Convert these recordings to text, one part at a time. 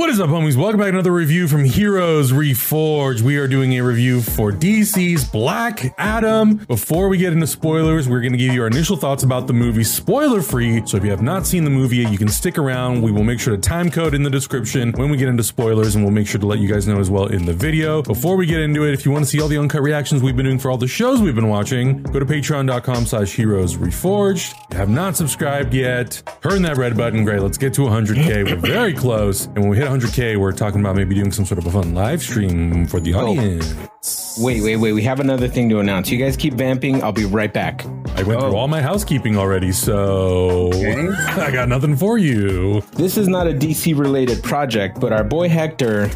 What is up, homies? Welcome back to another review from Heroes Reforged. We are doing a review for DC's Black Adam. Before we get into spoilers, we're going to give you our initial thoughts about the movie, spoiler free. So if you have not seen the movie yet, you can stick around. We will make sure to time code in the description when we get into spoilers, and we'll make sure to let you guys know as well in the video. Before we get into it, if you want to see all the uncut reactions we've been doing for all the shows we've been watching, go to patreon.com slash heroes reforged. If you have not subscribed yet, turn that red button. Great, let's get to 100k. We're very close. And when we hit 100k, we're talking about maybe doing some sort of a fun live stream for the audience. Wait, wait, wait. We have another thing to announce. You guys keep vamping. I'll be right back. I went through all my housekeeping already, so I got nothing for you. This is not a DC related project, but our boy Hector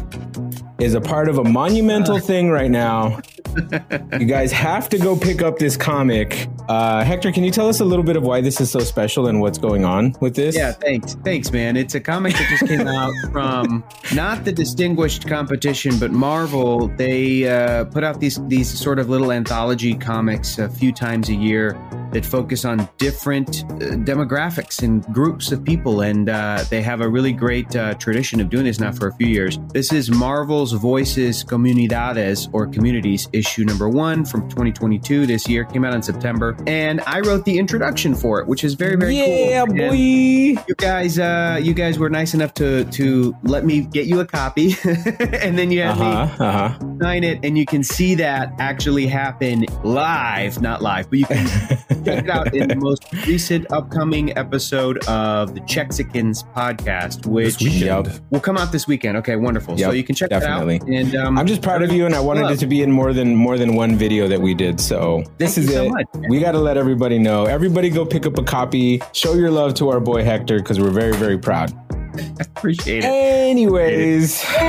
is a part of a monumental thing right now. you guys have to go pick up this comic. Uh, Hector, can you tell us a little bit of why this is so special and what's going on with this? Yeah, thanks. Thanks, man. It's a comic that just came out from not the distinguished competition, but Marvel. They uh, put out these these sort of little anthology comics a few times a year that focus on different uh, demographics and groups of people, and uh, they have a really great uh, tradition of doing this now for a few years. This is Marvel's Voices Comunidades or Communities issue number one from 2022. This year came out in September, and I wrote the introduction for it, which is very very yeah, cool. boy. And you guys, uh, you guys were nice enough to to let me get you a copy, and then you had Uh-huh, me uh-huh. sign it, and you can see that actually happen live, not live, but you can check it out in the most recent upcoming episode of the Chexicans podcast, which. Yep. will come out this weekend. Okay, wonderful. so you can check definitely. that out. And um, I'm just proud of you, and I wanted it to be in more than more than one video that we did. So this Thank is you so it. much. we got to let everybody know. Everybody, go pick up a copy. Show your love to our boy Hector because we're very very proud. appreciate it. Anyways,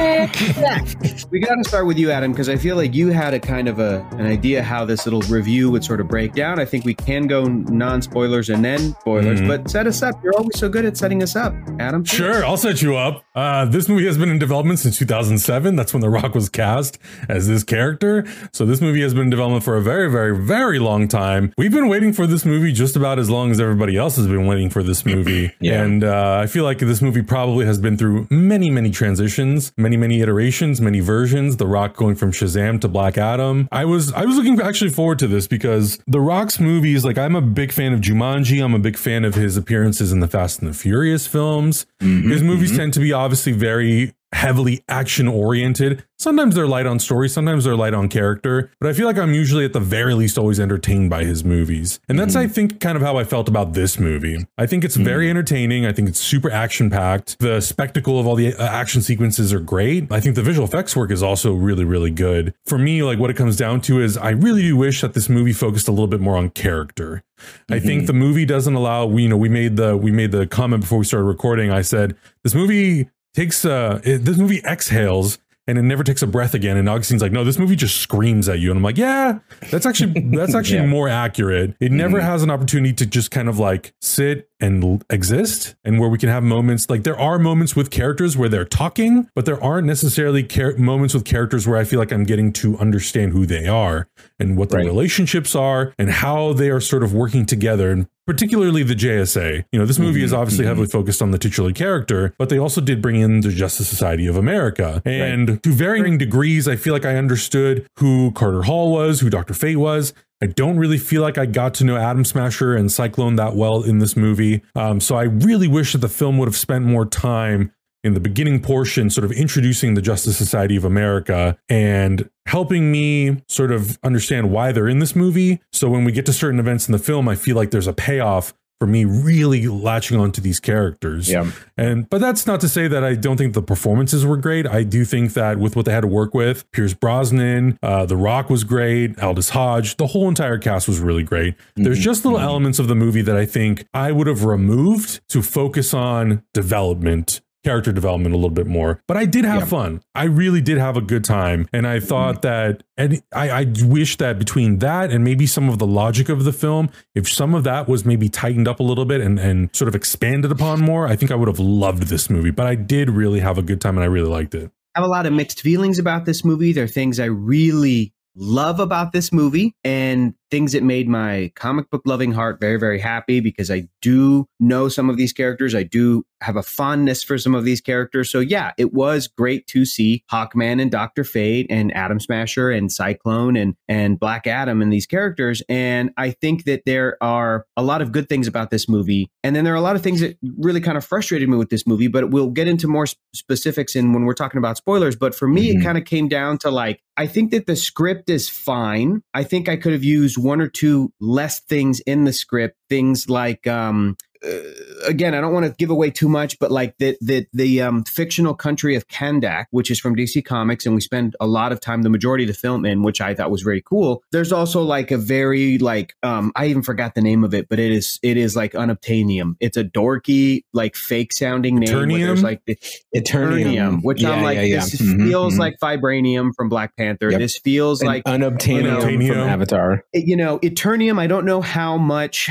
we got to start with you, Adam, because I feel like you had a kind of a an idea how this little review would sort of break down. I think we can go non spoilers and then spoilers, Mhm. but set us up. You're always so good at setting us up, Adam. Sure, I'll set you up. Uh, this movie has been in development since 2007. That's when The Rock was cast as this character. So this movie has been in development for a very, very, very long time. We've been waiting for this movie just about as long as everybody else has been waiting for this movie. Yeah. And uh, I feel like this movie probably has been through many, many transitions, many, many iterations, many versions. The Rock going from Shazam to Black Adam. I was I was looking actually forward to this because The Rock's movies, like I'm a big fan of Jumanji. I'm a big fan of his appearances in the Fast and the Furious films. Mm-hmm, his movies mm-hmm. tend to be obviously very heavily action oriented. Sometimes they're light on story, sometimes they're light on character, but I feel like I'm usually at the very least always entertained by his movies. And that's, mm-hmm. I think, kind of how I felt about this movie. I think it's very mm. entertaining. I think it's super action packed. The spectacle of all the uh, action sequences are great. I think the visual effects work is also really, really good. For me, like what it comes down to is I really do wish that this movie focused a little bit more on character. I think mm-hmm. the movie doesn't allow, we, you know, we made the, we made the comment before we started recording. I said, this movie takes uh it, this movie exhales and it never takes a breath again. And augustine's like no this movie just screams at you. And i'm like yeah that's actually that's actually Yeah. more accurate. It never has an opportunity to just kind of like sit and exist and where we can have moments like there are moments with characters where they're talking but there aren't necessarily char- moments with characters where i feel like i'm getting to understand who they are and what their Right. relationships are and how they are sort of working together and particularly the JSA. You know, this movie is mm-hmm. obviously mm-hmm. heavily focused on the titular character, but they also did bring in the Justice Society of America. And to varying degrees, I feel like I understood who Carter Hall was, who Dr. Fate was. I don't really feel like I got to know Atom Smasher and Cyclone that well in this movie. Um, so I really wish that the film would have spent more time in the beginning portion, sort of introducing the Justice Society of America and helping me sort of understand why they're in this movie. So when we get to certain events in the film, I feel like there's a payoff for me really latching onto these characters. Yeah. And but that's not to say that I don't think the performances were great. I do think that with what they had to work with, Pierce Brosnan, uh, The Rock was great, Aldis Hodge, the whole entire cast was really great. There's just little elements of the movie that I think I would have removed to focus on development character development a little bit more. But I did have Yeah. fun. I really did have a good time. And I thought mm. that, and I, I wish that between that and maybe some of the logic of the film, if some of that was maybe tightened up a little bit and, and sort of expanded upon more, I think I would have loved this movie. But I did really have a good time and I really liked it. I have a lot of mixed feelings about this movie. There are things I really love about this movie and things that made my comic book loving heart very, very happy because I do know some of these characters. I do have a fondness for some of these characters. So yeah, it was great to see Hawkman and Doctor Fate and Atom Smasher and Cyclone and and Black Adam and these characters. And I think that there are a lot of good things about this movie, and then there are a lot of things that really kind of frustrated me with this movie. But we'll get into more specifics in when we're talking about spoilers. But for me, mm-hmm. it kind of came down to like I think that the script is fine. I think I could have used one or two less things in the script, things like um, uh, again, I don't want to give away too much, but like the the the um, fictional country of Kahndaq, which is from DC Comics, and we spend a lot of time, the majority of the film in, which I thought was very cool. There's also like a very like um, I even forgot the name of it, but it is it is like unobtainium. It's a dorky like fake sounding name. Eternium? There's like the, Eternium, which yeah, I'm like, yeah, yeah. this mm-hmm, feels mm-hmm. like vibranium from Black Panther. Yep. This feels like unobtainium you know, from Avatar. You know, Eternium. I don't know how much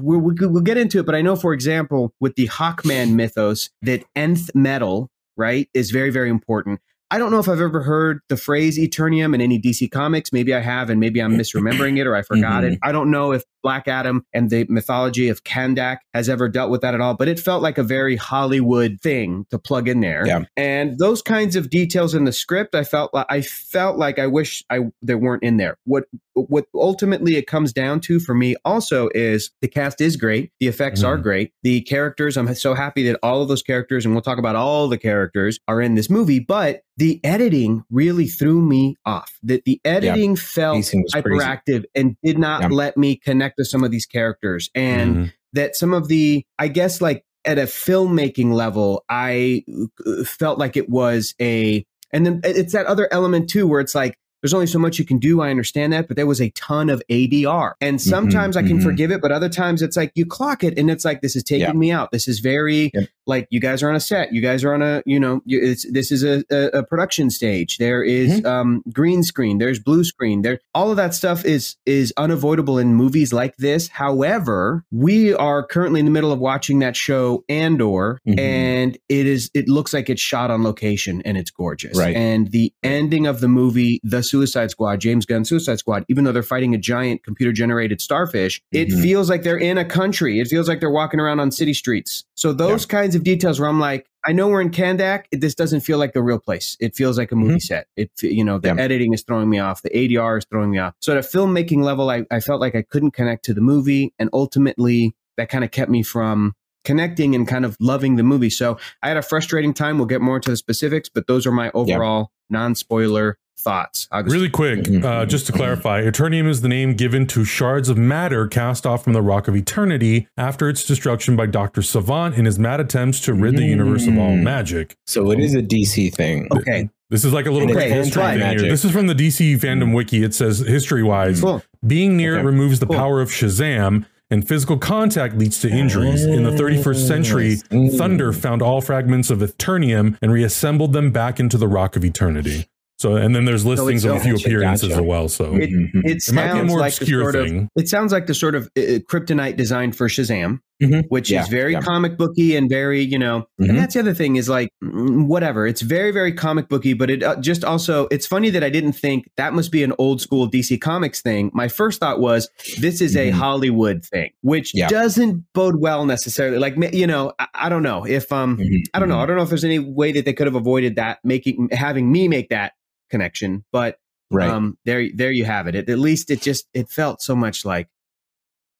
we, we, we'll get into it, but I know, for example, with the Hawkman mythos, that nth metal, right, is very, very important. I don't know if I've ever heard the phrase Eternium in any DC comics. Maybe I have, and maybe I'm misremembering it or I forgot mm-hmm. it. I don't know if Black Adam and the mythology of Kahndaq has ever dealt with that at all, but it felt like a very Hollywood thing to plug in there. Yeah. And those kinds of details in the script, I felt like I felt like I wish I they weren't in there. What what ultimately it comes down to for me also is the cast is great, the effects mm. are great, the characters. I'm so happy that all of those characters, and we'll talk about all the characters, are in this movie. But the editing really threw me off. That the editing yeah. felt hyperactive crazy. and did not yeah. let me connect connect to some of these characters and mm-hmm. that some of the i guess like at a filmmaking level i uh, felt like it was a and then it's that other element too where it's like there's only so much you can do. I understand that, but there was a ton of ADR. And mm-hmm, sometimes mm-hmm, I can mm-hmm. forgive it, but other times it's like you clock it and it's like, this is taking yeah. me out. This is very yep. Like you guys are on a set. You guys are on a, you know, it's, this is a, a, a production stage. There is, mm-hmm. um, green screen. There's blue screen. There, all of that stuff is, is unavoidable in movies like this. However, we are currently in the middle of watching that show Andor mm-hmm. and it is, it looks like it's shot on location and it's gorgeous. Right. And the ending of the movie, the Suicide Squad, James Gunn Suicide Squad, even though they're fighting a giant computer generated starfish, mm-hmm. it feels like they're in a country. It feels like they're walking around on city streets. So those yeah. kinds of details where I'm like, I know we're in Kahndaq. This doesn't feel like the real place. It feels like a movie mm-hmm. set. It, you know, the yeah. editing is throwing me off. The ADR is throwing me off. So at a filmmaking level, I, I felt like I couldn't connect to the movie. And ultimately that kind of kept me from connecting and kind of loving the movie. So I had a frustrating time. We'll get more into the specifics, but those are my overall yeah. non spoiler thoughts. Really quick, mm-hmm. uh, just to clarify, Eternium is the name given to shards of matter cast off from the Rock of Eternity after its destruction by Dr. Sivana in his mad attempts to rid the universe of all mm. magic. So it is a DC thing. Okay. This is like a little okay, history thing here. This is from the DC fandom mm. wiki. It says history wise, cool. being near okay. it removes the cool. power of Shazam, and physical contact leads to injuries. In the 31st century, Thunder found all fragments of Eternium and reassembled them back into the Rock of Eternity. So, and then there's listings so of a few appearances gotcha. as well. So it, mm-hmm. it, it might be a more like obscure thing. Of, it sounds like the sort of uh, uh, kryptonite designed for Shazam, mm-hmm. which yeah, is very yeah. comic booky and very, you know, mm-hmm. and that's the other thing is like mm, whatever. It's very, very comic booky, but it uh, just also it's funny that I didn't think that must be an old school DC Comics thing. My first thought was this is a mm-hmm. Hollywood thing, which yeah. doesn't bode well necessarily. Like you know, I, I don't know if um, mm-hmm. I don't know. I don't know if there's any way that they could have avoided that making having me make that connection. But right. um, there, there you have it. it. At least it just it felt so much like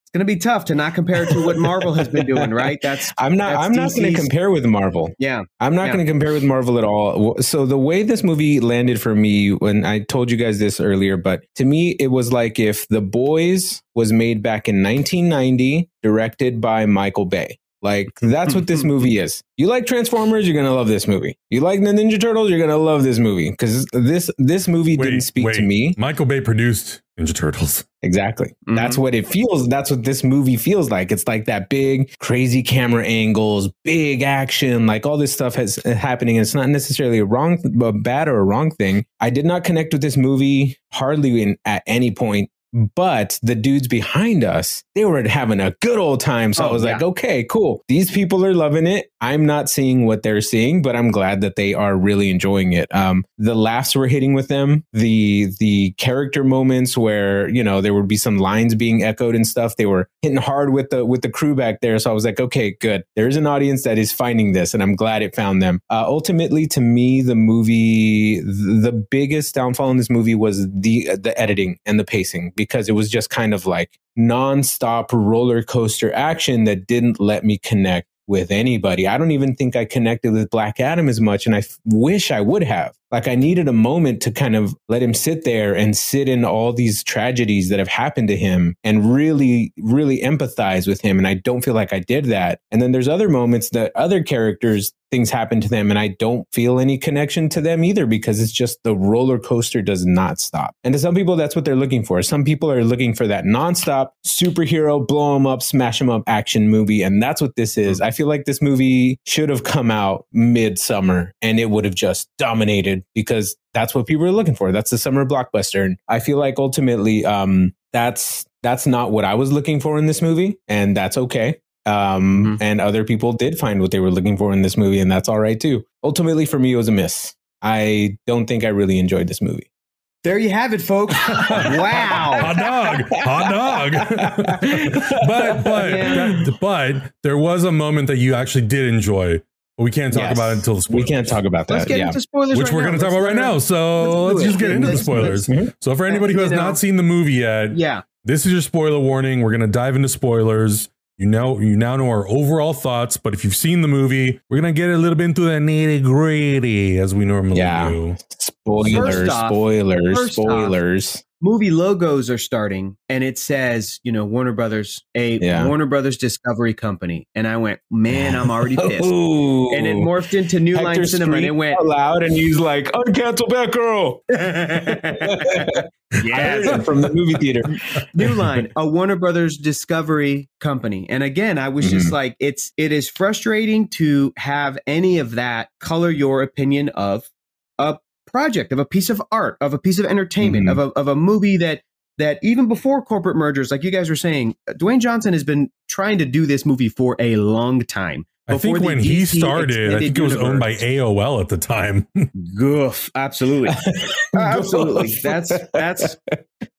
it's going to be tough to not compare to what Marvel has been doing. Right? That's I'm not. That's I'm not going to compare with Marvel. Yeah, I'm not yeah. going to compare with Marvel at all. So the way this movie landed for me, when I told you guys this earlier, but to me it was like if The Boys was made back in 1990, directed by Michael Bay. Like that's what this movie is. You like Transformers, you're gonna love this movie. You like the Ninja Turtles, you're gonna love this movie because this this movie wait, didn't speak wait. to me. Michael Bay produced Ninja Turtles. Exactly. Mm-hmm. That's what it feels. That's what this movie feels like. It's like that big, crazy camera angles, big action, like all this stuff has uh, happening. It's not necessarily a wrong, a bad or a wrong thing. I did not connect with this movie hardly in, at any point but the dudes behind us, they were having a good old time. So Oh, I was like, okay, cool. These people are loving it. I'm not seeing what they're seeing, but I'm glad that they are really enjoying it. Um, the laughs were hitting with them. The the character moments where you know there would be some lines being echoed and stuff. They were hitting hard with the with the crew back there. So I was like, okay, good. There's an audience that is finding this, and I'm glad it found them. Uh, ultimately, to me, the movie, the biggest downfall in this movie was the the editing and the pacing because it was just kind of like nonstop roller coaster action that didn't let me connect with anybody. I don't even think I connected with Black Adam as much, and I f- wish I would have. Like, I needed a moment to kind of let him sit there and sit in all these tragedies that have happened to him and really, really empathize with him. And I don't feel like I did that. And then there's other moments that other characters, things happen to them, and I don't feel any connection to them either because it's just the roller coaster does not stop. And to some people, that's what they're looking for. Some people are looking for that nonstop superhero, blow them up, smash them up action movie. And that's what this is. Hmm. I feel like this movie should have come out midsummer and it would have just dominated because that's what people are looking for. That's the summer blockbuster. And I feel like ultimately, um, that's that's not what I was looking for in this movie, and that's okay. Um, Mhm. And other people did find what they were looking for in this movie, and that's all right too. Ultimately, for me, it was a miss. I don't think I really enjoyed this movie. There you have it, folks. wow. hot dog, hot dog. but but Yeah. that- but there was a moment that you actually did enjoy. But we can't talk Yes. about it until the We can't talk about that. Let's get yeah. into spoilers. which right we're going to talk about right now. So Let's let's, just get into the Let's- spoilers. Mhm. So for anybody who has You know- not seen the movie yet, Yeah. this is your spoiler warning. We're going to dive into spoilers. You know, you now know our overall thoughts, but if you've seen the movie, we're gonna get a little bit into the nitty gritty as we normally Yeah. do. Spoilers, First off- spoilers, first off- spoilers. Movie logos are starting and it says, you know, Warner Brothers, a Yeah. Warner Brothers Discovery Company. And I went, man, I'm already pissed. And it morphed into New Line Cinema and it went, out loud, and he's like, "Uncancel Batgirl!" It from the movie theater. New Line, a Warner Brothers Discovery company. And again, I was just Mhm. like, it's it is frustrating to have any of that color your opinion of project, of a piece of art, of a piece of entertainment, Mhm. of a of a movie that that even before corporate mergers, like you guys were saying, Dwayne Johnson has been trying to do this movie for a long time. I think when he started, I think it was owned by AOL at the time. Goof, absolutely, absolutely. That's that's.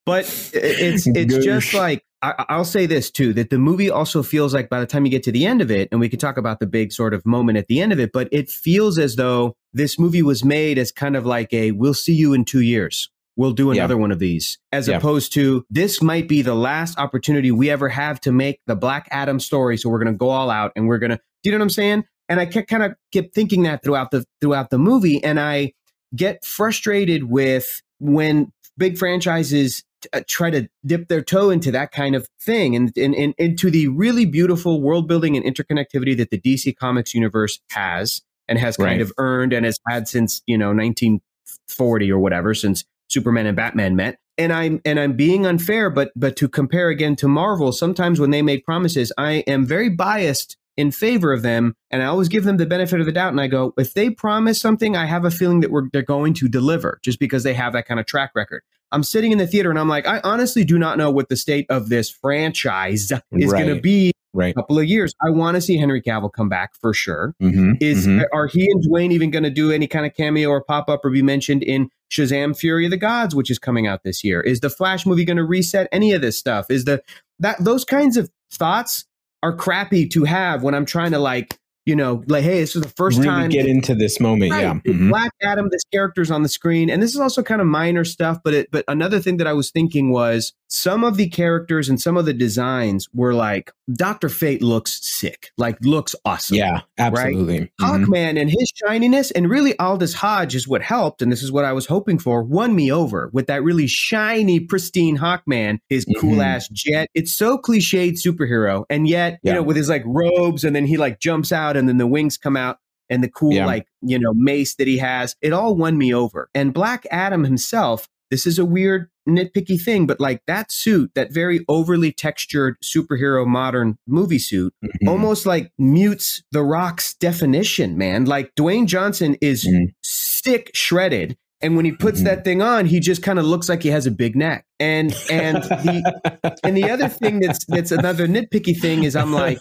But it's it's just like I, I'll say this too that the movie also feels like by the time you get to the end of it, and we can talk about the big sort of moment at the end of it, but it feels as though this movie was made as kind of like a "we'll see you in two years." We'll do Yeah. another one of these, as Yeah. opposed to this might be the last opportunity we ever have to make the Black Adam story. So we're going to go all out, and we're going to. Do you know what I'm saying? And I kept kind of kept thinking that throughout the throughout the movie, and I get frustrated with when big franchises uh, try to dip their toe into that kind of thing and, and, and into the really beautiful world building and interconnectivity that the DC Comics universe has and has kind Right. of earned and has had since you know 1940 or whatever since Superman and Batman met. And I'm and I'm being unfair, but but to compare again to Marvel, sometimes when they make promises, I am very biased in favor of them, and I always give them the benefit of the doubt. And I go, if they promise something, I have a feeling that we're they're going to deliver, just because they have that kind of track record. I'm sitting in the theater and I'm like, I honestly do not know what the state of this franchise is going to be Right. a couple of years. I want to see Henry Cavill come back for sure. Mm-hmm. Is Mhm. are he and Dwayne even going to do any kind of cameo or pop up or be mentioned in Shazam: Fury of the Gods, which is coming out this year? Is the Flash movie going to reset any of this stuff? Is the that those kinds of thoughts are crappy to have when I'm trying to like you know like hey this is the first really time get into this moment. Right. Yeah. Mhm. Black Adam, this character's on the screen, and this is also kind of minor stuff. But it, but another thing that I was thinking was some of the characters and some of the designs were like Doctor Fate looks sick, like looks awesome. Yeah. Absolutely. Mhm. Hawkman and his shininess, and really Aldis Hodge is what helped, and this is what I was hoping for, won me over with that really shiny, pristine Hawkman, his Mhm. cool ass jet. It's so cliched superhero, and yet, you know, with his like robes, and then he like jumps out, and then the wings come out, and the cool Yeah. like you know mace that he has, it all won me over. And Black Adam himself, this is a weird nitpicky thing, but like that suit, that very overly textured superhero modern movie suit Mhm. almost like mutes the rock's definition man like dwayne johnson is Mhm. sick shredded And when he puts Mhm. that thing on, he just kind of looks like he has a big neck. And and the and the other thing that's that's another nitpicky thing is I'm like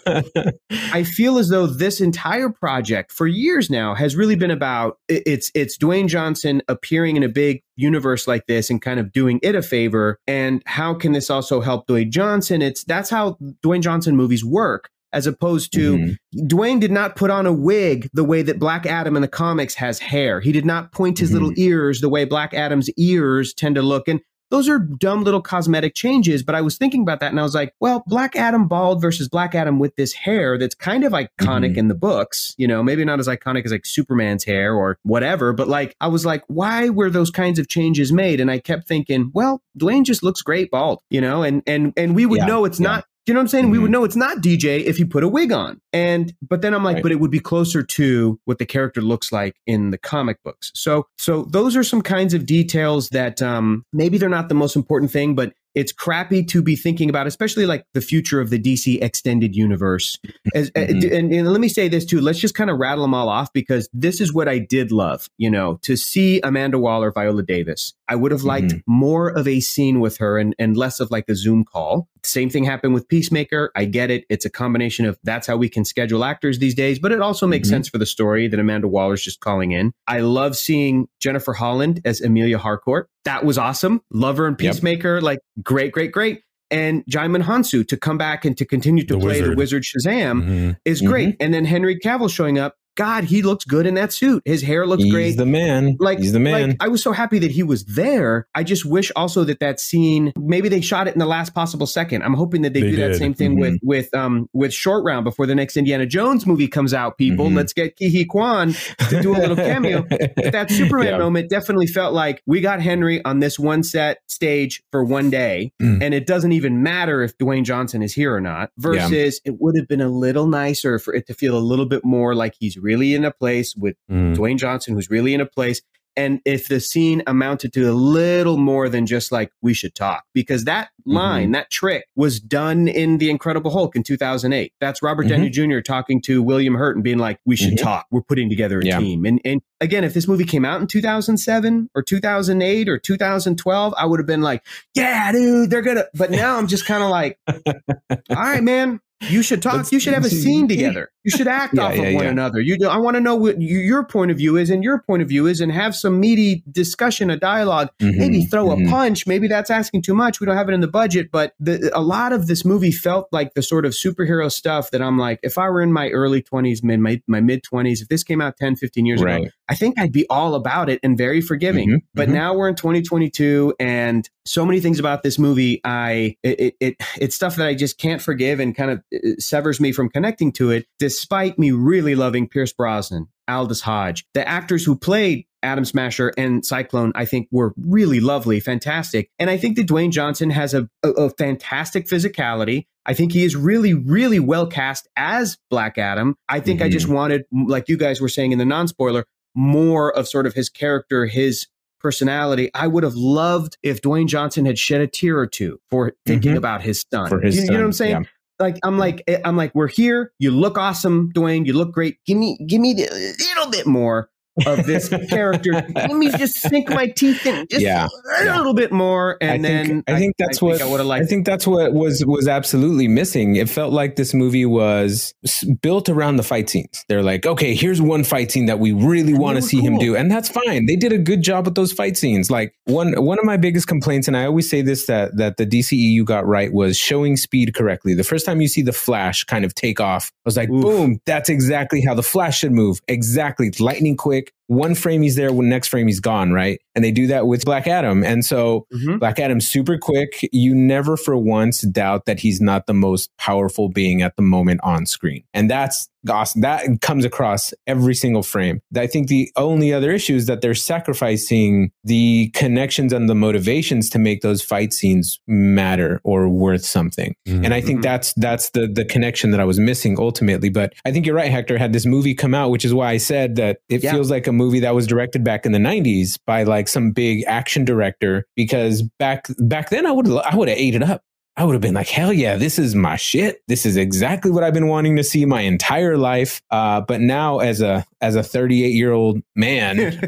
I feel as though this entire project for years now has really been about it's it's Dwayne Johnson appearing in a big universe like this and kind of doing it a favor and how can this also help Dwayne Johnson it's that's how Dwayne Johnson movies work as opposed to Mhm. Dwayne did not put on a wig the way that Black Adam in the comics has hair. He did not point his Mhm. little ears the way Black Adam's ears tend to look. And those are dumb little cosmetic changes. But I was thinking about that and I was like, well, Black Adam bald versus Black Adam with this hair that's kind of iconic Mhm. in the books, you know, maybe not as iconic as like Superman's hair or whatever. But like, I was like, why were those kinds of changes made? And I kept thinking, well, Dwayne just looks great bald, you know, and and and we would Yeah, know it's yeah. not you know what I'm saying? We Mhm. would know it's not DJ if he put a wig on. And but then I'm like, Right. but it would be closer to what the character looks like in the comic books. So so those are some kinds of details that um maybe they're not the most important thing, but it's crappy to be thinking about, especially like the future of the DC extended universe. As, Mhm. and, and let me say this too. Let's just kind of rattle them all off because this is what I did love. You know, to see Amanda Waller, Viola Davis. I would have liked Mhm. more of a scene with her and, and less of like a Zoom call. Same thing happened with Peacemaker. I get it. It's a combination of that's how we can schedule actors these days, but it also makes Mhm. sense for the story that Amanda Waller's just calling in. I love seeing Jennifer Holland as Emilia Harcourt. That was awesome. Lover and in Yep. Peacemaker. Like great, great, great. And Djimon Hounsou to come back and to continue to The play the Wizard. Wizard Shazam Mhm. is Mhm. great. And then Henry Cavill showing up. God, he looks good in that suit. His hair looks He's great the man. like He's the man. Like, I was so happy that he was there. I just wish also that that scene maybe they shot it in the last possible second. I'm hoping that they, They do that same thing Mhm. with with um with Short Round before the next Indiana Jones movie comes out. People, Mhm. let's get Ke Huy Quan to do a little cameo. But that Superman Yeah. moment definitely felt like we got Henry on this one set stage for one day, Mm. and it doesn't even matter if Dwayne Johnson is here or not. Versus, it would have been a little nicer for it to feel a little bit more like he's really in a place with Mm. Dwayne Johnson, who's really in a place. And if the scene amounted to a little more than just like, we should talk, because that line, that trick was done in The Incredible Hulk in 2008. That's Robert Downey Jr. talking to William Hurt and being like, we should Mhm. talk. We're putting together a Yeah. team. And, and again, if this movie came out in 2007 or 2008 or 2012, I would have been like, yeah, dude, they're going to. But now I'm just kind of like, all right, man. You should talk. Let's- you should have a scene together. You should act Yeah, off yeah, of one yeah. another. You, do- I want to know what you, your point of view is and your point of view is, and have some meaty discussion, a dialogue. Maybe Mhm. throw Mhm. a punch. Maybe that's asking too much. We don't have it in the budget, but the, a lot of this movie felt like the sort of superhero stuff that I'm like, if I were in my early 20s, mid my, my mid 20s, if this came out 10, 15 years ago, I think I'd be all about it and very forgiving. Mhm, But mhm. now we're in 2022, and so many things about this movie, I it, it, it it's stuff that I just can't forgive, and kind of uh, severs me from connecting to it. Despite me really loving Pierce Brosnan, Aldis Hodge, the actors who played Atom Smasher and Cyclone, I think were really lovely, fantastic. And I think that Dwayne Johnson has a, a, a fantastic physicality. I think he is really, really well cast as Black Adam. I think I Mhm. just wanted, like you guys were saying in the non spoiler, more of sort of his character, his personality. I would have loved if Dwayne Johnson had shed a tear or two for thinking Mhm. about his son. For his you, you know what I'm saying? yeah. Like I'm like eh, I'm like we're here. You look awesome, Dwayne. You look great. Give me give me the, a little bit more of this character. Let me just sink my teeth in just Yeah, a yeah. little bit more, and I then think, I think that's what I would have I liked. think that's what was was absolutely missing. It felt like this movie was built around the fight scenes. They're like, okay, here's one fight scene that we really want to were see him do, and that's fine. They did a good job with those fight scenes. Like one one of my biggest complaints, and I always say this that that the DCEU got right was showing speed correctly. The first time you see the Flash kind of take off, I was like, Oof. boom, that's exactly how the Flash should move. Exactly, lightning quick take one frame he's there, next frame he's gone, right? And they do that with Black Adam, and so Mhm. Black Adam's super quick. You never for once doubt that he's not the most powerful being at the moment on screen. And that's awesome. That comes across every single frame. I think the only other issue is that they're sacrificing the connections and the motivations to make those fight scenes matter or worth something. Mhm. And I think Mhm. that's that's the the connection that I was missing ultimately. But I think you're right, Hector. Had this movie come out, which is why I said that it Yeah. feels like a movie that was directed back in the '90s by like some big action director. Because back back then, I would I would have ate it up. I would have been like, hell yeah, this is my shit. This is exactly what I've been wanting to see my entire life. Uh, but now as a as a 38 year old man,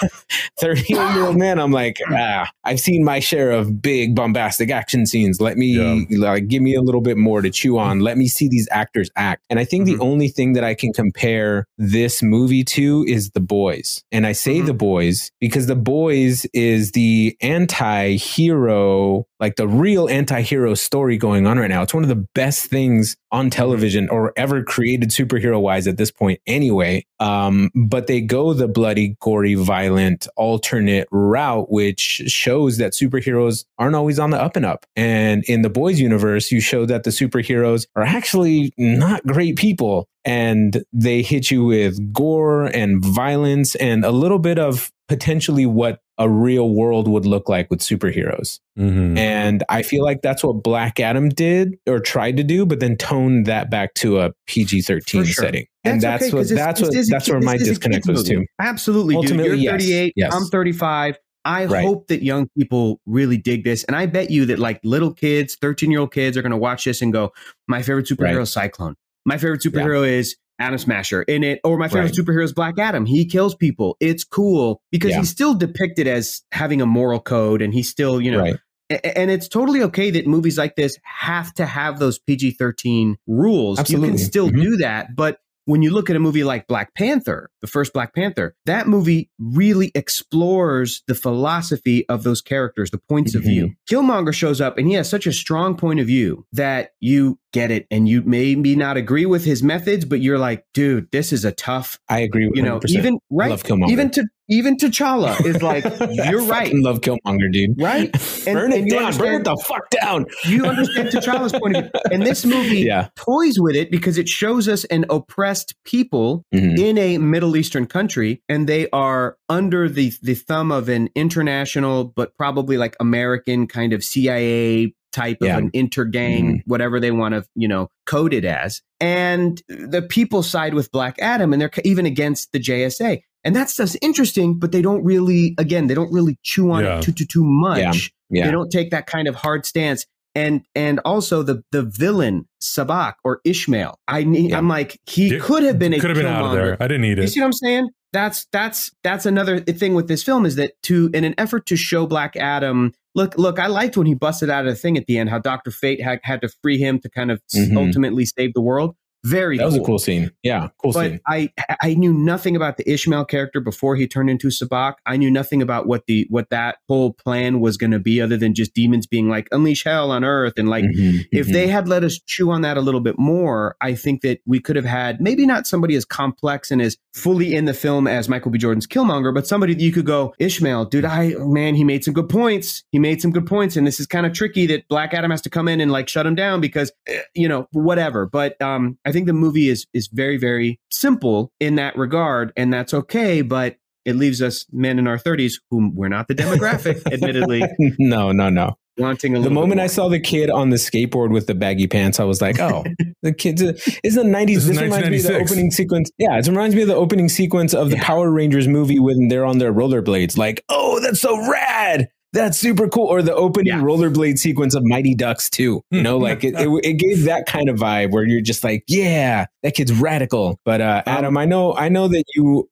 38 year old man, I'm like, ah, I've seen my share of big bombastic action scenes. Let me yeah. like give me a little bit more to chew on. Let me see these actors act. And I think mm-hmm. the only thing that I can compare this movie to is The Boys. And I say mm-hmm. The Boys because The Boys is the anti-hero like the real anti-hero story going on right now. It's one of the best things on mm-hmm. television or ever created superhero wise at this point anyway. Um, but they go the bloody, gory, violent alternate route, which shows that superheroes aren't always on the up and up. And in the boys universe, you show that the superheroes are actually not great people and they hit you with gore and violence and a little bit of potentially what a real world would look like with superheroes. Mm-hmm. And I feel like that's what Black Adam did or tried to do, but then toned that back to a PG 13 sure. setting. That's and that's okay, what that's what that's where my disconnect was too. Absolutely, Ultimately, dude. You're 38, yes. I'm 35. I right. hope that young people really dig this. And I bet you that like little kids, 13 year old kids are going to watch this and go, my favorite superhero right. Cyclone. My favorite superhero yeah. is Atom Smasher in it, or my favorite right. superhero is Black Adam. He kills people. It's cool because yeah. he's still depicted as having a moral code and he's still, you know, right. And it's totally okay that movies like this have to have those PG 13 rules. Absolutely. You can still mm-hmm. do that, but when you look at a movie like Black Panther, the first Black Panther, that movie really explores the philosophy of those characters, the points mm-hmm. of view. Mm-hmm. Killmonger shows up and he has such a strong point of view that you get it. And you maybe not agree with his methods but you're like dude this is a tough i agree with you know 100%. even right? Even to even T'Challa is like you're right. love Killmonger dude. Right? And, burn it down burn it the fuck down. you understand T'Challa's point of view. And this movie yeah. toys with it because it shows us an oppressed people mm-hmm. in a Middle Eastern country and they are under the the thumb of an international but probably like American kind of CIA type yeah. of an intergang, mm-hmm. whatever they want to, you know, code it as. And the people side with Black Adam and they're even against the JSA. And that's just interesting, but they don't really, again, they don't really chew on yeah. it too, too, too much. Yeah. Yeah. They don't take that kind of hard stance. And and also the the villain Sabbac or Ishmael. I need. I'm like he could have been a could have been out of there. I didn't need it. You see what I'm saying? That's that's that's another thing with this film is that to in an effort to show Black Adam look, look, I liked when he busted out of the thing at the end, how Dr. Fate had, had to free him to kind of mm-hmm. ultimately save the world. Very that was cool. a cool scene. Yeah, cool but scene. I I knew nothing about the Ishmael character before he turned into Sabbac. I knew nothing about what the what that whole plan was going to be, other than just demons being like unleash hell on Earth. And like, mm-hmm, if mm-hmm. they had let us chew on that a little bit more, I think that we could have had maybe not somebody as complex and as fully in the film as Michael B. Jordan's Killmonger, but somebody that you could go Ishmael, dude. I man, he made some good points. He made some good points, and this is kind of tricky that Black Adam has to come in and like shut him down because eh, you know whatever. But um, I think the movie is is very very simple in that regard, and that's okay. But it leaves us men in our 30s whom we're not the demographic, admittedly. No, no, no. Wanting a the moment I saw the kid on the skateboard with the baggy pants, I was like, "Oh, the kid's a, is the '90s." This, this reminds me of the opening sequence. Yeah, it reminds me of the opening sequence of the yeah. Power Rangers movie when they're on their rollerblades. Like, oh, that's so rad! That's super cool. Or the opening yeah. rollerblade sequence of Mighty Ducks too. You know, like it, it, it, gave that kind of vibe where you're just like, yeah, that kid's radical. But uh, um, Adam, I know, I know that you.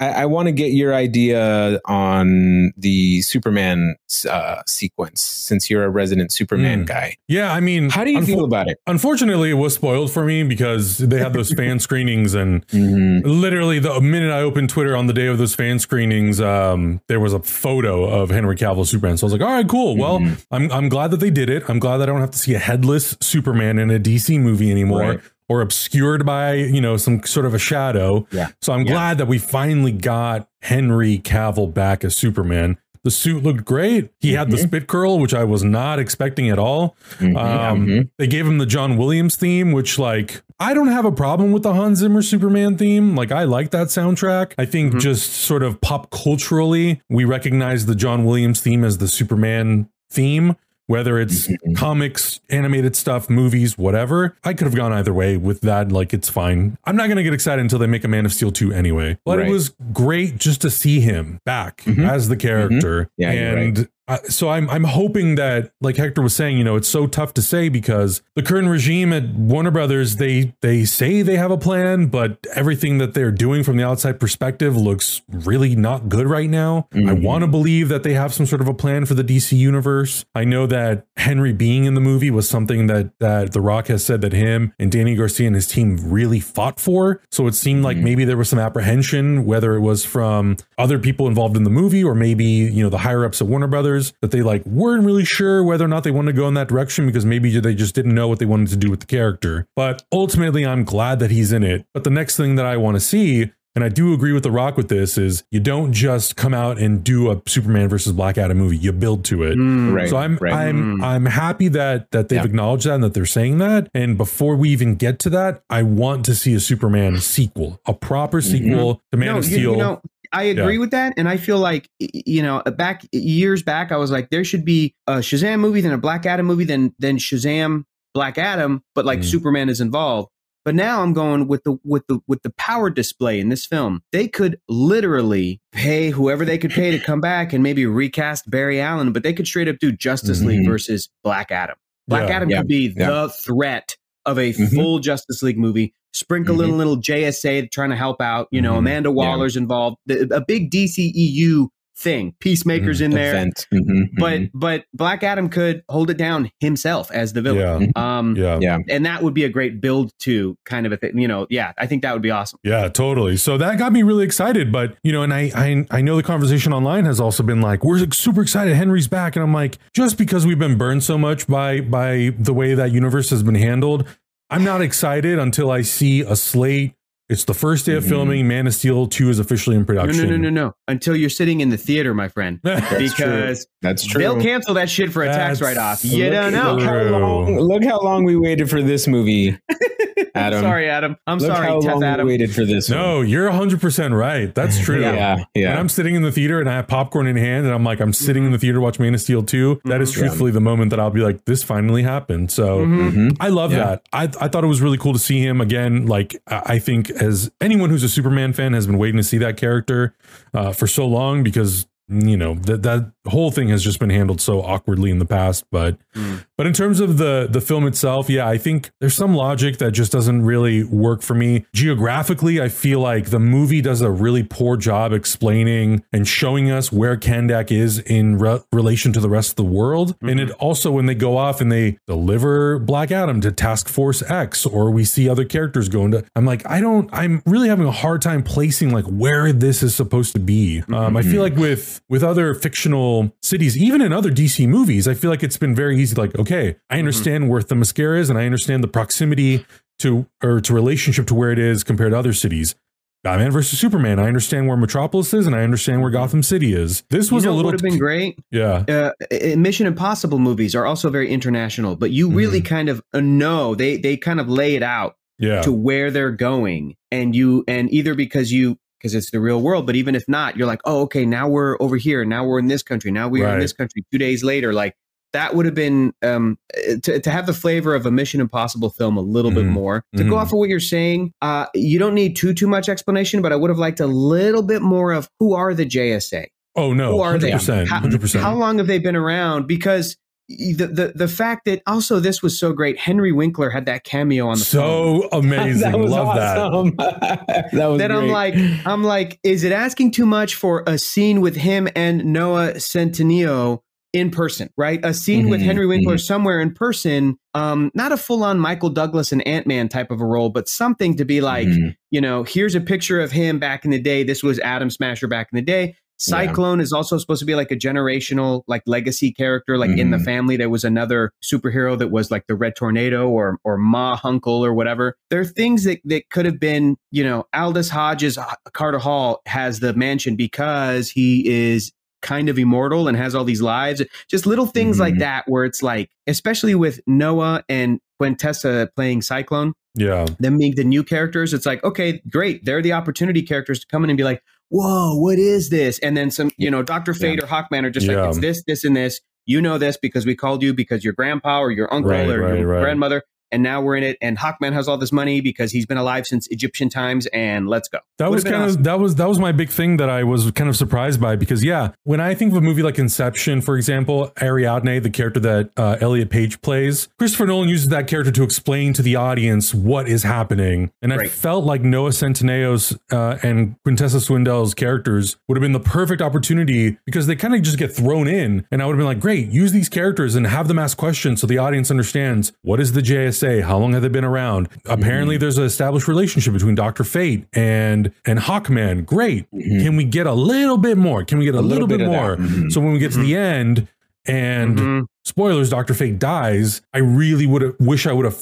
I, I want to get your idea on the Superman uh, sequence since you're a resident Superman mm. guy. Yeah, I mean, how do you unfo- feel about it? Unfortunately, it was spoiled for me because they had those fan screenings, and mm-hmm. literally the minute I opened Twitter on the day of those fan screenings, um, there was a photo of Henry Cavill Superman. So I was like, all right, cool. Well, mm-hmm. I'm I'm glad that they did it. I'm glad that I don't have to see a headless Superman in a DC movie anymore. Right or obscured by you know some sort of a shadow. Yeah. So I'm yeah. glad that we finally got Henry Cavill back as Superman. The suit looked great. He mm-hmm. had the mm-hmm. spit curl, which I was not expecting at all. Mm-hmm, um, mm-hmm. They gave him the John Williams theme, which like I don't have a problem with the Hans Zimmer Superman theme. Like I like that soundtrack. I think mm-hmm. just sort of pop culturally, we recognize the John Williams theme as the Superman theme whether it's mm-hmm. comics, animated stuff, movies, whatever. I could have gone either way with that. Like, it's fine. I'm not going to get excited until they make a Man of Steel 2 anyway. But right. it was great just to see him back mm-hmm. as the character. Mm-hmm. Yeah, and right. I, so I'm I'm hoping that like Hector was saying, you know, it's so tough to say because the current regime at Warner Brothers they they say they have a plan, but everything that they're doing from the outside perspective looks really not good right now. I Mhm. want to believe that they have some sort of a plan for the DC universe. I know that Henry being in the movie was something that that The Rock has said that him and Dany Garcia and his team really fought for. So it seemed like Mhm. maybe there was some apprehension, whether it was from other people involved in the movie or maybe you know the higher ups at Warner Brothers that they like weren't really sure whether or not they wanted to go in that direction because maybe they just didn't know what they wanted to do with the character. But ultimately, I'm glad that he's in it. But the next thing that I want to see and I do agree with The Rock with this is you don't just come out and do a Superman versus Black Adam movie. You build to it. Mm. Right. So I'm right. I'm Mm. I'm happy that that they've Yeah. acknowledged that and that they're saying that. And before we even get to that, I want to see a Superman sequel, a proper sequel to Man no, of you- Steel. You, know, I agree Yeah. with that, and I feel like you know, back years back, I was like, there should be a Shazam movie, then a Black Adam movie, then then Shazam, Black Adam, but like Mhm. Superman is involved. But now I'm going with the with the with the power display in this film. They could literally pay whoever they could pay to come back and maybe recast Barry Allen, but they could straight up do Justice League Mhm. versus Black Adam. Black Yeah. Adam Yeah. could be Yeah. the threat of a Mhm. full Justice League movie. Sprinkle Mhm. in a little JSA trying to help out. You know, Mhm. Amanda Waller's involved. The- A big DCEU thing. Peacemakers in there. Event. Mhm, But mhm. but Black Adam could hold it down himself as the villain. Yeah. Um, Yeah. yeah. and that would be a great build to kind of a thing. You know, yeah, I think that would be awesome. Yeah, totally. So that got me really excited. But you know, and I, I I know the conversation online has also been like, we're super excited, Henry's back, and I'm like, just because we've been burned so much by by the way that universe has been handled, I'm not excited until I see a slate. It's the first day of Mhm. filming. Man of Steel two is officially in production. no, no, no, no. no. Until you're sitting in the theater, my friend, That's true. because That's true. they'll cancel that shit for a tax write off. You don't know. Look how, long, look how long we waited for this movie, Adam. sorry, Adam. I'm look sorry, how Tef long Adam. we waited for this. No, you're 100% right. That's true. one. yeah, When. I'm sitting in the theater and I have popcorn in hand and I'm like, I'm sitting in the theater watching Man of Steel 2, that is truthfully the moment that I'll be like, this finally happened. So Mhm. Mhm. I love Yeah. that. I, I thought it was really cool to see him again. Like, I I think as anyone who's a Superman fan has been waiting to see that character uh, for so long because, you know, that, that whole thing has just been handled so awkwardly in the past. But, Mm. but in terms of the, the film itself, yeah, I think there's some logic that just doesn't really work for me. Geographically, I feel like the movie does a really poor job explaining and showing us where Kahndaq is in re- relation to the rest of the world. And it also, when they go off and they deliver Black Adam to Task Force X, or we see other characters going to, I'm like, I don't, I'm really having a hard time placing like where this is supposed to be. Um, I feel like with with other fictional cities, even in other DC movies, I feel like it's been very easy. Like, okay, I understand where Themyscira is, and I understand the proximity to or to relationship to where it is compared to other cities. Batman versus Superman. I understand where Metropolis is, and I understand where Gotham City is. This was you know a little would have been great. yeah. uh, Mission Impossible movies are also very international, but you really Mm-hmm. kind of uh, know they they kind of lay it out Yeah. to where they're going, and you and either because you because it's the real world, but even if not, you're like, oh, okay, now we're over here, now we're in this country, now we are in this country. Two days later, like that would have been um, uh, to to have the flavor of a Mission Impossible film a little bit Mhm. more. To Mhm. go off of what you're saying, uh, you don't need too too much explanation, but I would have liked a little bit more of who are the JSA. Oh no, Who are they? hundred percent, How- hundred How long have they been around? Because the, the the fact that also this was so great. Henry Winkler had that cameo on the. So amazing, that was love that. awesome. that was That I'm like, I'm like, is it asking too much for a scene with him and Noah Centineo in person, right? A scene with Mhm, Henry Winkler somewhere in person, um, not a full on Michael Douglas and Ant Man type of a role, but something to be like, Mhm. you know, here's a picture of him back in the day. This was Atom Smasher back in the day. Yeah. Cyclone is also supposed to be like a generational, like legacy character. Like in the Mhm. family, there was another superhero that was like the Red Tornado or or Ma Hunkle or whatever. There are things that that could have been, you know, Aldis Hodges, uh, Carter Hall has the mansion because he is kind of immortal and has all these lives. Just little things like Mhm. that where it's like, especially with Noah and Quintessa playing Cyclone Yeah, them being the new characters, it's like, okay, great. They're the opportunity characters to come in and be like, whoa, what is this? And then some, you know, Dr. Fate or Hawkman are just Yeah. like, it's this, this, and this. You know this because we called you because your grandpa or your uncle Right, or right, your right. grandmother. And now we're in it. And Hawkman has all this money because he's been alive since Egyptian times, and let's go. That Would've was kind awesome. of that was that was my big thing that I was kind of surprised by because yeah, when I think of a movie like Inception, for example, Ariadne, the character that uh, Elliot Page plays, Christopher Nolan uses that character to explain to the audience what is happening, and I Right. felt like Noah Centineo's uh, and Quintessa Swindell's characters would have been the perfect opportunity because they kind of just get thrown in, and I would have been like, great, use these characters and have them ask questions so the audience understands what is the JSA, how long have they been around. Apparently, there's an established relationship between Doctor Fate and and Hawkman. Great, can we get a little bit more? Can we get a, little, little bit, bit more? Mhm. So when we get to the end and Mhm. spoilers, Doctor Fate dies. I really would have wish I would have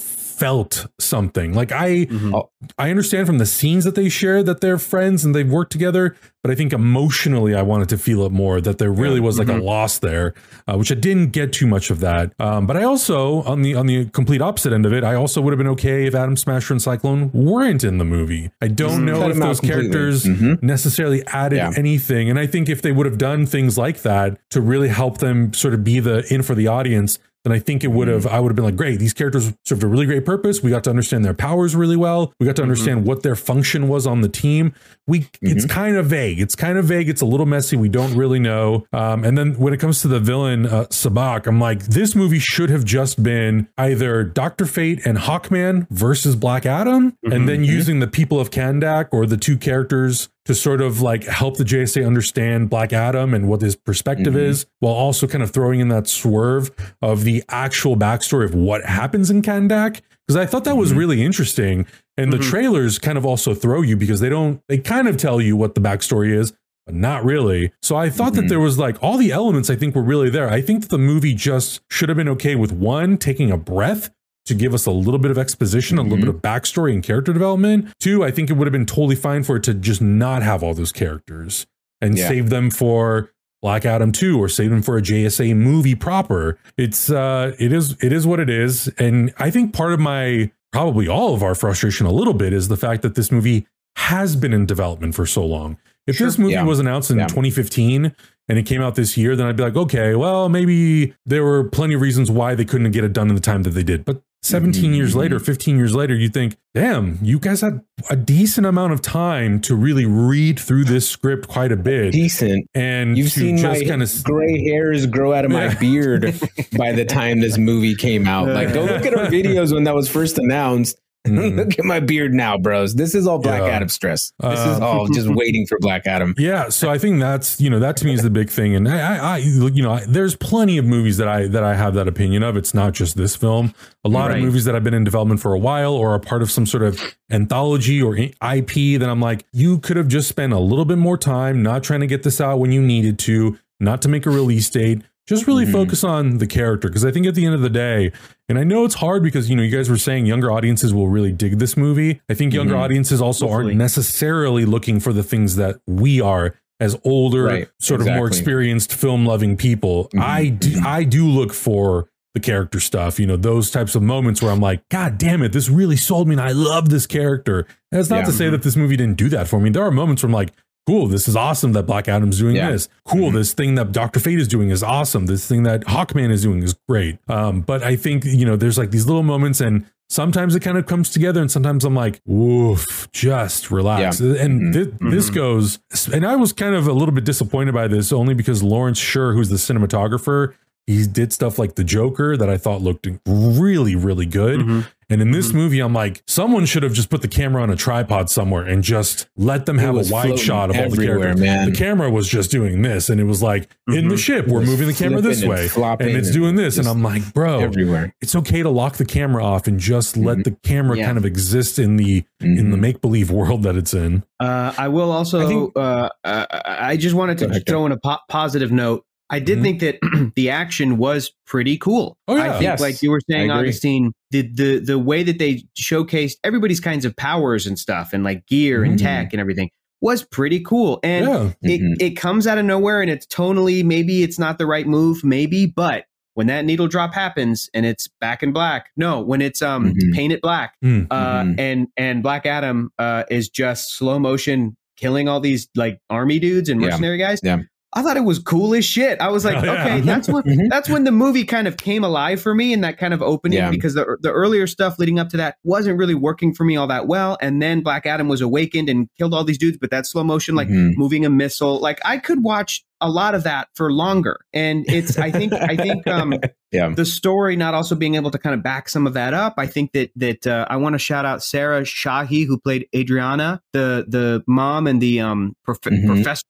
felt something like I Mhm. I understand from the scenes that they share that they're friends and they've worked together, but I think emotionally I wanted to feel it more that there really was like a loss there, uh, which I didn't get too much of that. Um, but I also on the on the complete opposite end of it, I also would have been okay if Atom Smasher and Cyclone weren't in the movie. I don't know Cut if those characters Mhm. necessarily added Yeah. anything, and I think if they would have done things like that to really help them sort of be the in for the audience then I think it would have, I would have been like, great, these characters served a really great purpose. We got to understand their powers really well. We got to understand what their function was on the team. We, it's kind of vague. It's kind of vague. It's a little messy. We don't really know. Um, and then when it comes to the villain, uh, Sabbac, I'm like, this movie should have just been either Dr. Fate and Hawkman versus Black Adam, and then using the people of Kahndaq or the two characters to sort of like help the JSA understand Black Adam and what his perspective mm-hmm. is, while also kind of throwing in that swerve of the actual backstory of what happens in Kahndaq. Because I thought that was mm-hmm. really interesting. And the mm-hmm. trailers kind of also throw you because they don't, they kind of tell you what the backstory is, but not really. So I thought that there was like all the elements I think were really there. I think that the movie just should have been okay with one, taking a breath to give us a little bit of exposition, a little bit of backstory and character development. Two, I think it would have been totally fine for it to just not have all those characters and Yeah. save them for Black Adam 2 or save them for a JSA movie proper. It's uh it is it is what it is. And I think part of my probably all of our frustration a little bit is the fact that this movie has been in development for so long. If this movie Yeah. was announced in Yeah. 2015 and it came out this year, then I'd be like, okay, well, maybe there were plenty of reasons why they couldn't get it done in the time that they did. But 17 years Mhm. later, 15 years later, you think, damn, you guys had a decent amount of time to really read through this script quite a bit. Decent. And You've seen just my kind of gray hairs grow out of my Yeah. beard by the time this movie came out. Like, go look at our videos when that was first announced. Mhm. look at my beard now, bros. This is all Black Yeah. Adam stress. This is Uh, all just waiting for Black Adam. Yeah, so I think that's you know that to me is the big thing, and I, I, I you know I, there's plenty of movies that I that I have that opinion of. It's not just this film. A lot Right. of movies that have been in development for a while or are part of some sort of anthology or IP. That I'm like, you could have just spent a little bit more time, not trying to get this out when you needed to, not to make a release date. Just really Mhm. focus on the character because I think at the end of the day, and I know it's hard because you know you guys were saying younger audiences will really dig this movie. I think younger Mhm. audiences also Hopefully. aren't necessarily looking for the things that we are as older, Right, sort of more experienced film loving people. Mhm, I do I do look for the character stuff, you know, those types of moments where I'm like, God damn it, this really sold me and I love this character. And it's not Yeah. to say that this movie didn't do that for me. There are moments where I'm like, cool, this is awesome that Black Adam's doing Yeah. this. Cool, Mhm. this thing that Dr. Fate is doing is awesome. This thing that Hawkman is doing is great. Um, but I think, you know, there's like these little moments and sometimes it kind of comes together and sometimes I'm like, woof, just relax. And Mhm. this goes, and I was kind of a little bit disappointed by this only because Lawrence Sher, who's the cinematographer, he did stuff like the Joker that I thought looked really, really good. Mhm. And in this movie, I'm like, someone should have just put the camera on a tripod somewhere and just let them have a wide shot of all the everywhere, characters. man. The camera was just doing this, and it was like in the Mhm. ship, we're moving the camera this flipping and way, flopping and it's and doing this, and I'm like, bro, Everywhere. it's okay to lock the camera off and just let Mhm. the camera Yeah. kind of exist in the in the Mhm. make believe world that it's in. Uh, I will also. I think- uh, uh, I just wanted to ahead, throw in a po- positive note. I did Mhm. think that the action was pretty cool. Oh, yeah. I think, Yes, like you were saying, Augustine, the, the the way that they showcased everybody's kinds of powers and stuff, and like gear and Mhm. tech and everything, was pretty cool. And yeah, it, Mhm. it comes out of nowhere and it's tonally maybe it's not the right move maybe but when that needle drop happens and it's back in black no when it's um Mhm. painted black Mm. uh Mhm. and and black adam uh is just slow motion killing all these like army dudes and Yeah. mercenary guys Yeah. I thought it was cool as shit. I was like, Oh, yeah. okay, that's when Mhm. that's when the movie kind of came alive for me in that kind of opening Yeah. because the the earlier stuff leading up to that wasn't really working for me all that well. And then Black Adam was awakened and killed all these dudes, but that slow motion, like Mhm. moving a missile, like I could watch a lot of that for longer. And it's I think I think um Yeah. the story not also being able to kind of back some of that up. I think that that uh, I want to shout out Sarah Shahi who played Adriana, the the mom and the um prof- Mhm. professor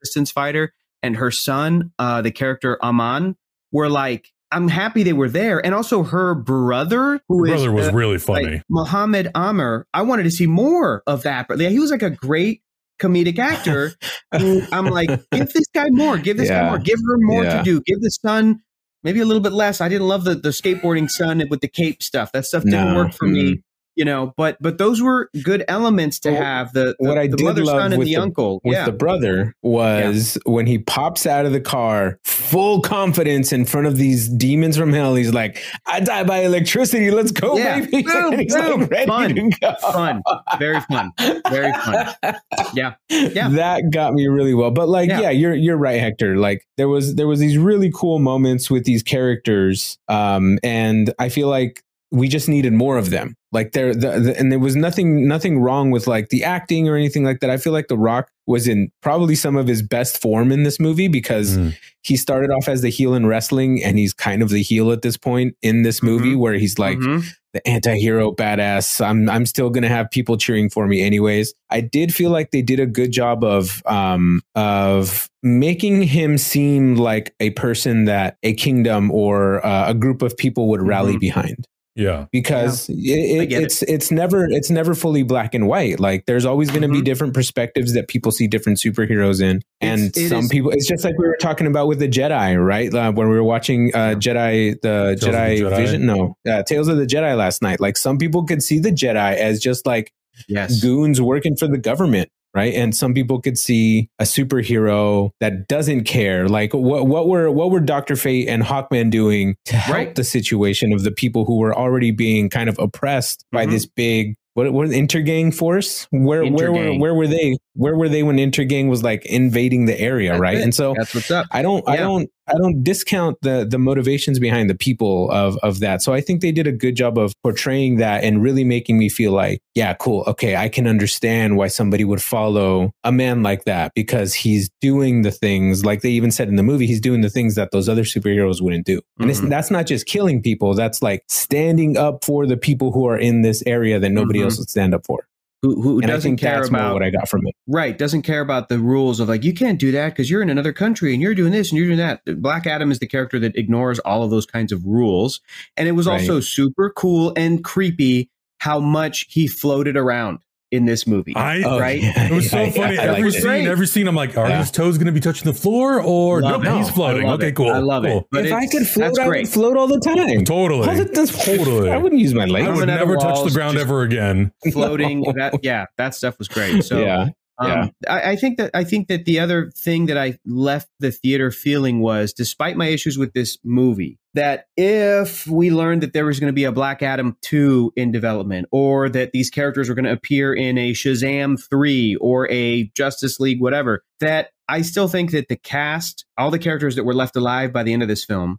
resistance fighter, and her son, uh, the character Aman, were like. I'm happy they were there, and also her brother, who is Brother was uh, really like, funny. Mohammed Amer. I wanted to see more of that, but yeah, he was like a great comedic actor. I'm like, give this guy more, give this guy more, give her more Yeah. to do, give the son maybe a little bit less. I didn't love the the skateboarding son with the cape stuff. That stuff didn't No. work for me. You know, but but those were good elements to have. The, the what I the did mother, love son, and with the, the- uncle. with yeah, the brother was when he pops out of the car, full confidence in front of these demons from hell. He's like, "I die by electricity. Let's go, Yeah. baby!" Boom, he's boom. like Fun. fun, very fun, very fun. Yeah. Yeah. that got me really well. But like, Yeah. yeah. you're you're right, Hector. Like there was there was these really cool moments with these characters, um, and I feel like we just needed more of them. Like there, the, the, and there was nothing nothing wrong with like the acting or anything like that. I feel like The Rock was in probably some of his best form in this movie because Mhm. he started off as the heel in wrestling, and he's kind of the heel at this point in this movie, where he's like Mhm. the anti-hero badass. I'm I'm still gonna have people cheering for me anyways. I did feel like they did a good job of um of making him seem like a person that a kingdom or uh, a group of people would rally Mhm. behind Yeah. because I it, it, get it. it's it's never it's never fully black and white. Like there's always going to be Mhm. different perspectives that people see different superheroes in, and it some is- people. It's just like we were talking about with the Jedi, right? Uh, when we were watching uh, Jedi, the of the Jedi, Jedi. Vision, no, uh, Tales of the Jedi last night. Like some people could see the Jedi as just like Yes. goons working for the government. Right. And some people could see a superhero that doesn't care. Like what what were what were Dr. Fate and Hawkman doing to help Right. the situation of the people who were already being kind of oppressed by Mhm. this big what what intergang force? Where where were where were they? Where were they when intergang was like invading the area, That's right? it. And so That's what's up. I don't I don't I don't discount the the motivations behind the people of of that. So I think they did a good job of portraying that and really making me feel like, yeah, cool. Okay, I can understand why somebody would follow a man like that because he's doing the things like they even said in the movie, he's doing the things that those other superheroes wouldn't do. And it's, Mhm. that's not just killing people, that's like standing up for the people who are in this area that nobody Mhm. else would stand up for. Who, who and doesn't care about what I got from it. Right, doesn't care about the rules of like you can't do that because you're in another country and you're doing this and you're doing that. Black Adam is the character that ignores all of those kinds of rules, and it was Right. also super cool and creepy how much he floated around in this movie. I Oh, right? yeah, it was so yeah, funny. yeah, I every liked it. scene, every scene, I'm like, are Yeah. his toes going to be touching the floor or Love nope, it. he's floating? Okay, it. cool. I love it. cool. But if I could float, I would float all the time. Totally. All Totally. I wouldn't use my legs. I would Coming out of never touch the ground ever again. floating. that yeah, that stuff was great. So yeah. Um, Yeah. I, I think that I think that the other thing that I left the theater feeling was, despite my issues with this movie, that if we learned that there was going to be a Black Adam two in development, or that these characters were going to appear in a Shazam three or a Justice League, whatever, that I still think that the cast, all the characters that were left alive by the end of this film,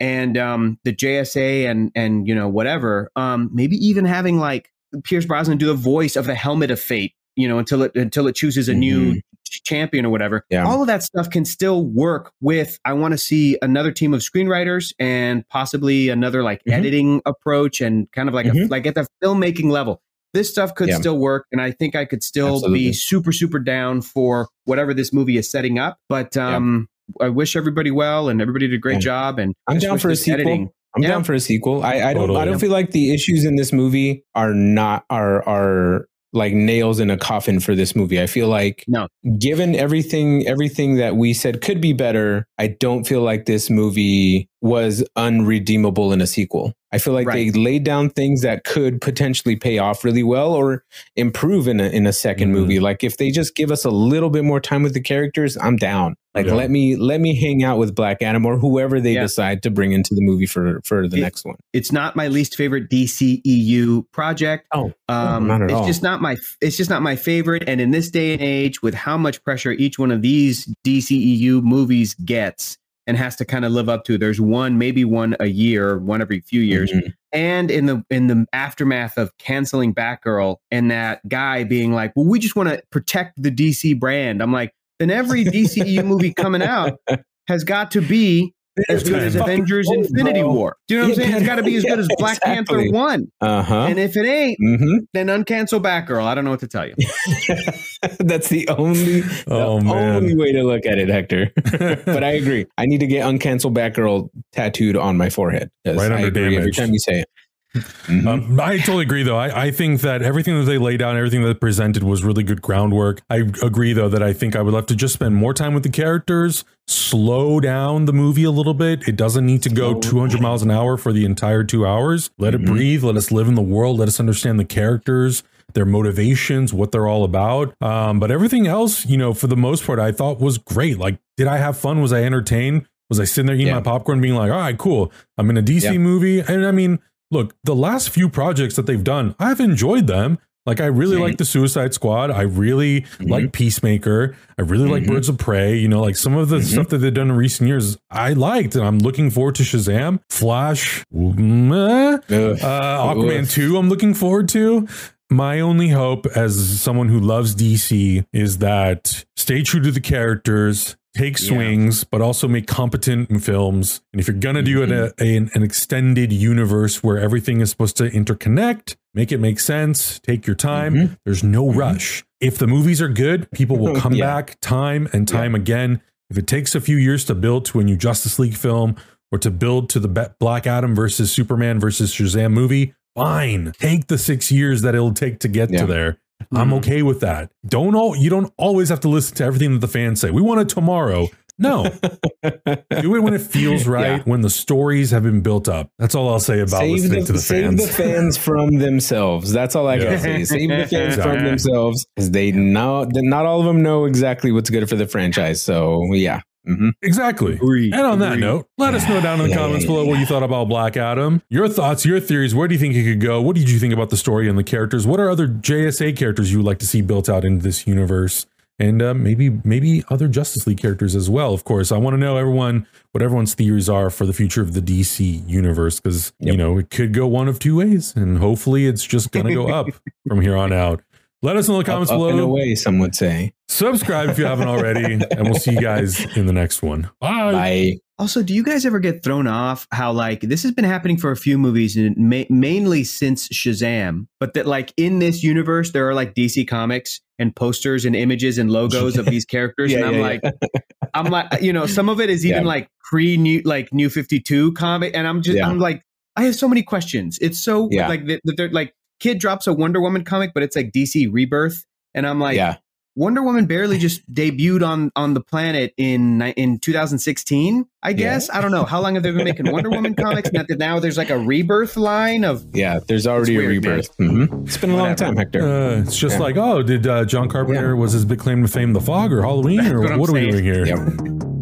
and um, the JSA and and you know whatever, um, maybe even having like Pierce Brosnan do the voice of the Helmet of Fate, you know, until it until it chooses a new champion or whatever. Yeah. All of that stuff can still work with. I want to see another team of screenwriters and possibly another like Mhm. editing approach and kind of like a, Mhm. like at the filmmaking level. This stuff could Yeah. still work, and I think I could still Absolutely. be super super down for whatever this movie is setting up. But um, I wish everybody well, and everybody did a great Yeah. job. And I'm down for a sequel. editing- I'm Yeah. down for a sequel. I, I don't Totally. I don't feel like the issues in this movie are not are are like nails in a coffin for this movie. I feel like No. given everything everything that we said could be better, I don't feel like this movie was unredeemable in a sequel. I feel like Right. they laid down things that could potentially pay off really well or improve in a in a 2nd Mhm. movie. Like if they just give us a little bit more time with the characters, I'm down. Like Yeah. let me let me hang out with Black Adam or whoever they Yeah. decide to bring into the movie for for the It- next one. It's not my least favorite DCEU project. Oh, Um, not at it's all. just not my it's just not my favorite. And in this day and age, with how much pressure each one of these DCEU movies gets and has to kind of live up to, there's one, maybe one a year, one every few years. Mhm. And in the in the aftermath of canceling Batgirl and that guy being like, "Well, we just want to protect the DC brand," I'm like, then every DCEU movie coming out has got to be as good as Avengers old, Infinity bro. War. Do you know what I'm saying? It's got to be as good as yeah, Black Panther 1. Uh-huh. And if it ain't, hmm then uncancel Batgirl. I don't know what to tell you. That's the only Oh, the man. only way to look at it, Hector. but I agree. I need to get uncancel Batgirl tattooed on my forehead. Right I under agree every time you say it. Mhm. Um, I totally agree, though. I, I think that everything that they laid down, everything that they presented was really good groundwork. I agree, though, that I think I would love to just spend more time with the characters, slow down the movie a little bit. It doesn't need to go 200 miles an hour for the entire two hours. Let it Mhm. breathe. Let us live in the world. Let us understand the characters. Their motivations, what they're all about. Um, but everything else, you know, for the most part, I thought was great. Like, did I have fun? Was I entertained? Was I sitting there eating Yeah. my popcorn, being like, all right, cool. I'm in a DC Yeah. movie. And I mean, look, the last few projects that they've done, I've enjoyed them. Like I really Mhm. like the Suicide Squad. I really Mhm. like Peacemaker. I really like Mhm. Birds of Prey. You know, like some of the Mhm. stuff that they've done in recent years, I liked, and I'm looking forward to Shazam, Flash. Ugh. uh, Aquaman two. I'm looking forward to. My only hope, as someone who loves DC, is that stay true to the characters, take Yeah. swings, but also make competent films. And if you're gonna do it a, a- an extended universe where everything is supposed to interconnect, make it make sense. Take your time. Mhm. There's no Mhm. rush. If the movies are good, people will come Yeah. back time and time again. If it takes a few years to build to a new Justice League film or to build to the Black Adam versus Superman versus Shazam movie, fine. Take the six years that it'll take to get Yeah. to there. I'm Mhm. okay with that. Don't all you don't always have to listen to everything that the fans say. We want it tomorrow. No, do it when it feels right, Yeah. when the stories have been built up. That's all I'll say about Save listening the, to the save fans. Save the fans from themselves. That's all I Yeah. gotta say. Save the fans from themselves because they know not all of them know exactly what's good for the franchise. So yeah, Mhm. exactly. Agreed. And on that Agreed. note, let us know down in the Yeah, comments yeah, below what you thought about Black Adam. Your thoughts, your theories. Where do you think it could go? What did you think about the story and the characters? What are other JSA characters you would like to see built out into this universe? And uh, maybe maybe other Justice League characters as well. Of course, I want to know everyone what everyone's theories are for the future of the DC universe because you know it could go one of two ways, and hopefully it's just gonna go up from here on out. Let us know in the comments up, up and below. away. Some would say. Subscribe if you haven't already, and we'll see you guys in the next one. Bye. Bye. Also, do you guys ever get thrown off how like this has been happening for a few movies and ma- mainly since Shazam, but that like in this universe there are like DC comics and posters and images and logos of these characters, Yeah, and I'm yeah, like, I'm like, you know, some of it is even Yeah. like pre new like New Fifty Two comic, and I'm just Yeah. I'm like, I have so many questions. It's so Yeah. like that they're like kid drops a Wonder Woman comic, but it's like DC Rebirth, and I'm like, yeah. Wonder Woman barely just debuted on on the planet in in 2016. I guess I don't know how long have they been making Wonder Woman comics. Now now there's like a rebirth line of Yeah, there's already It's a weird, rebirth. Mhm. It's been a long time, Hector. Uh, it's just Yeah. like, oh, did uh, John Carpenter was his big claim to fame the fog or Halloween or what what are we doing here? Yep.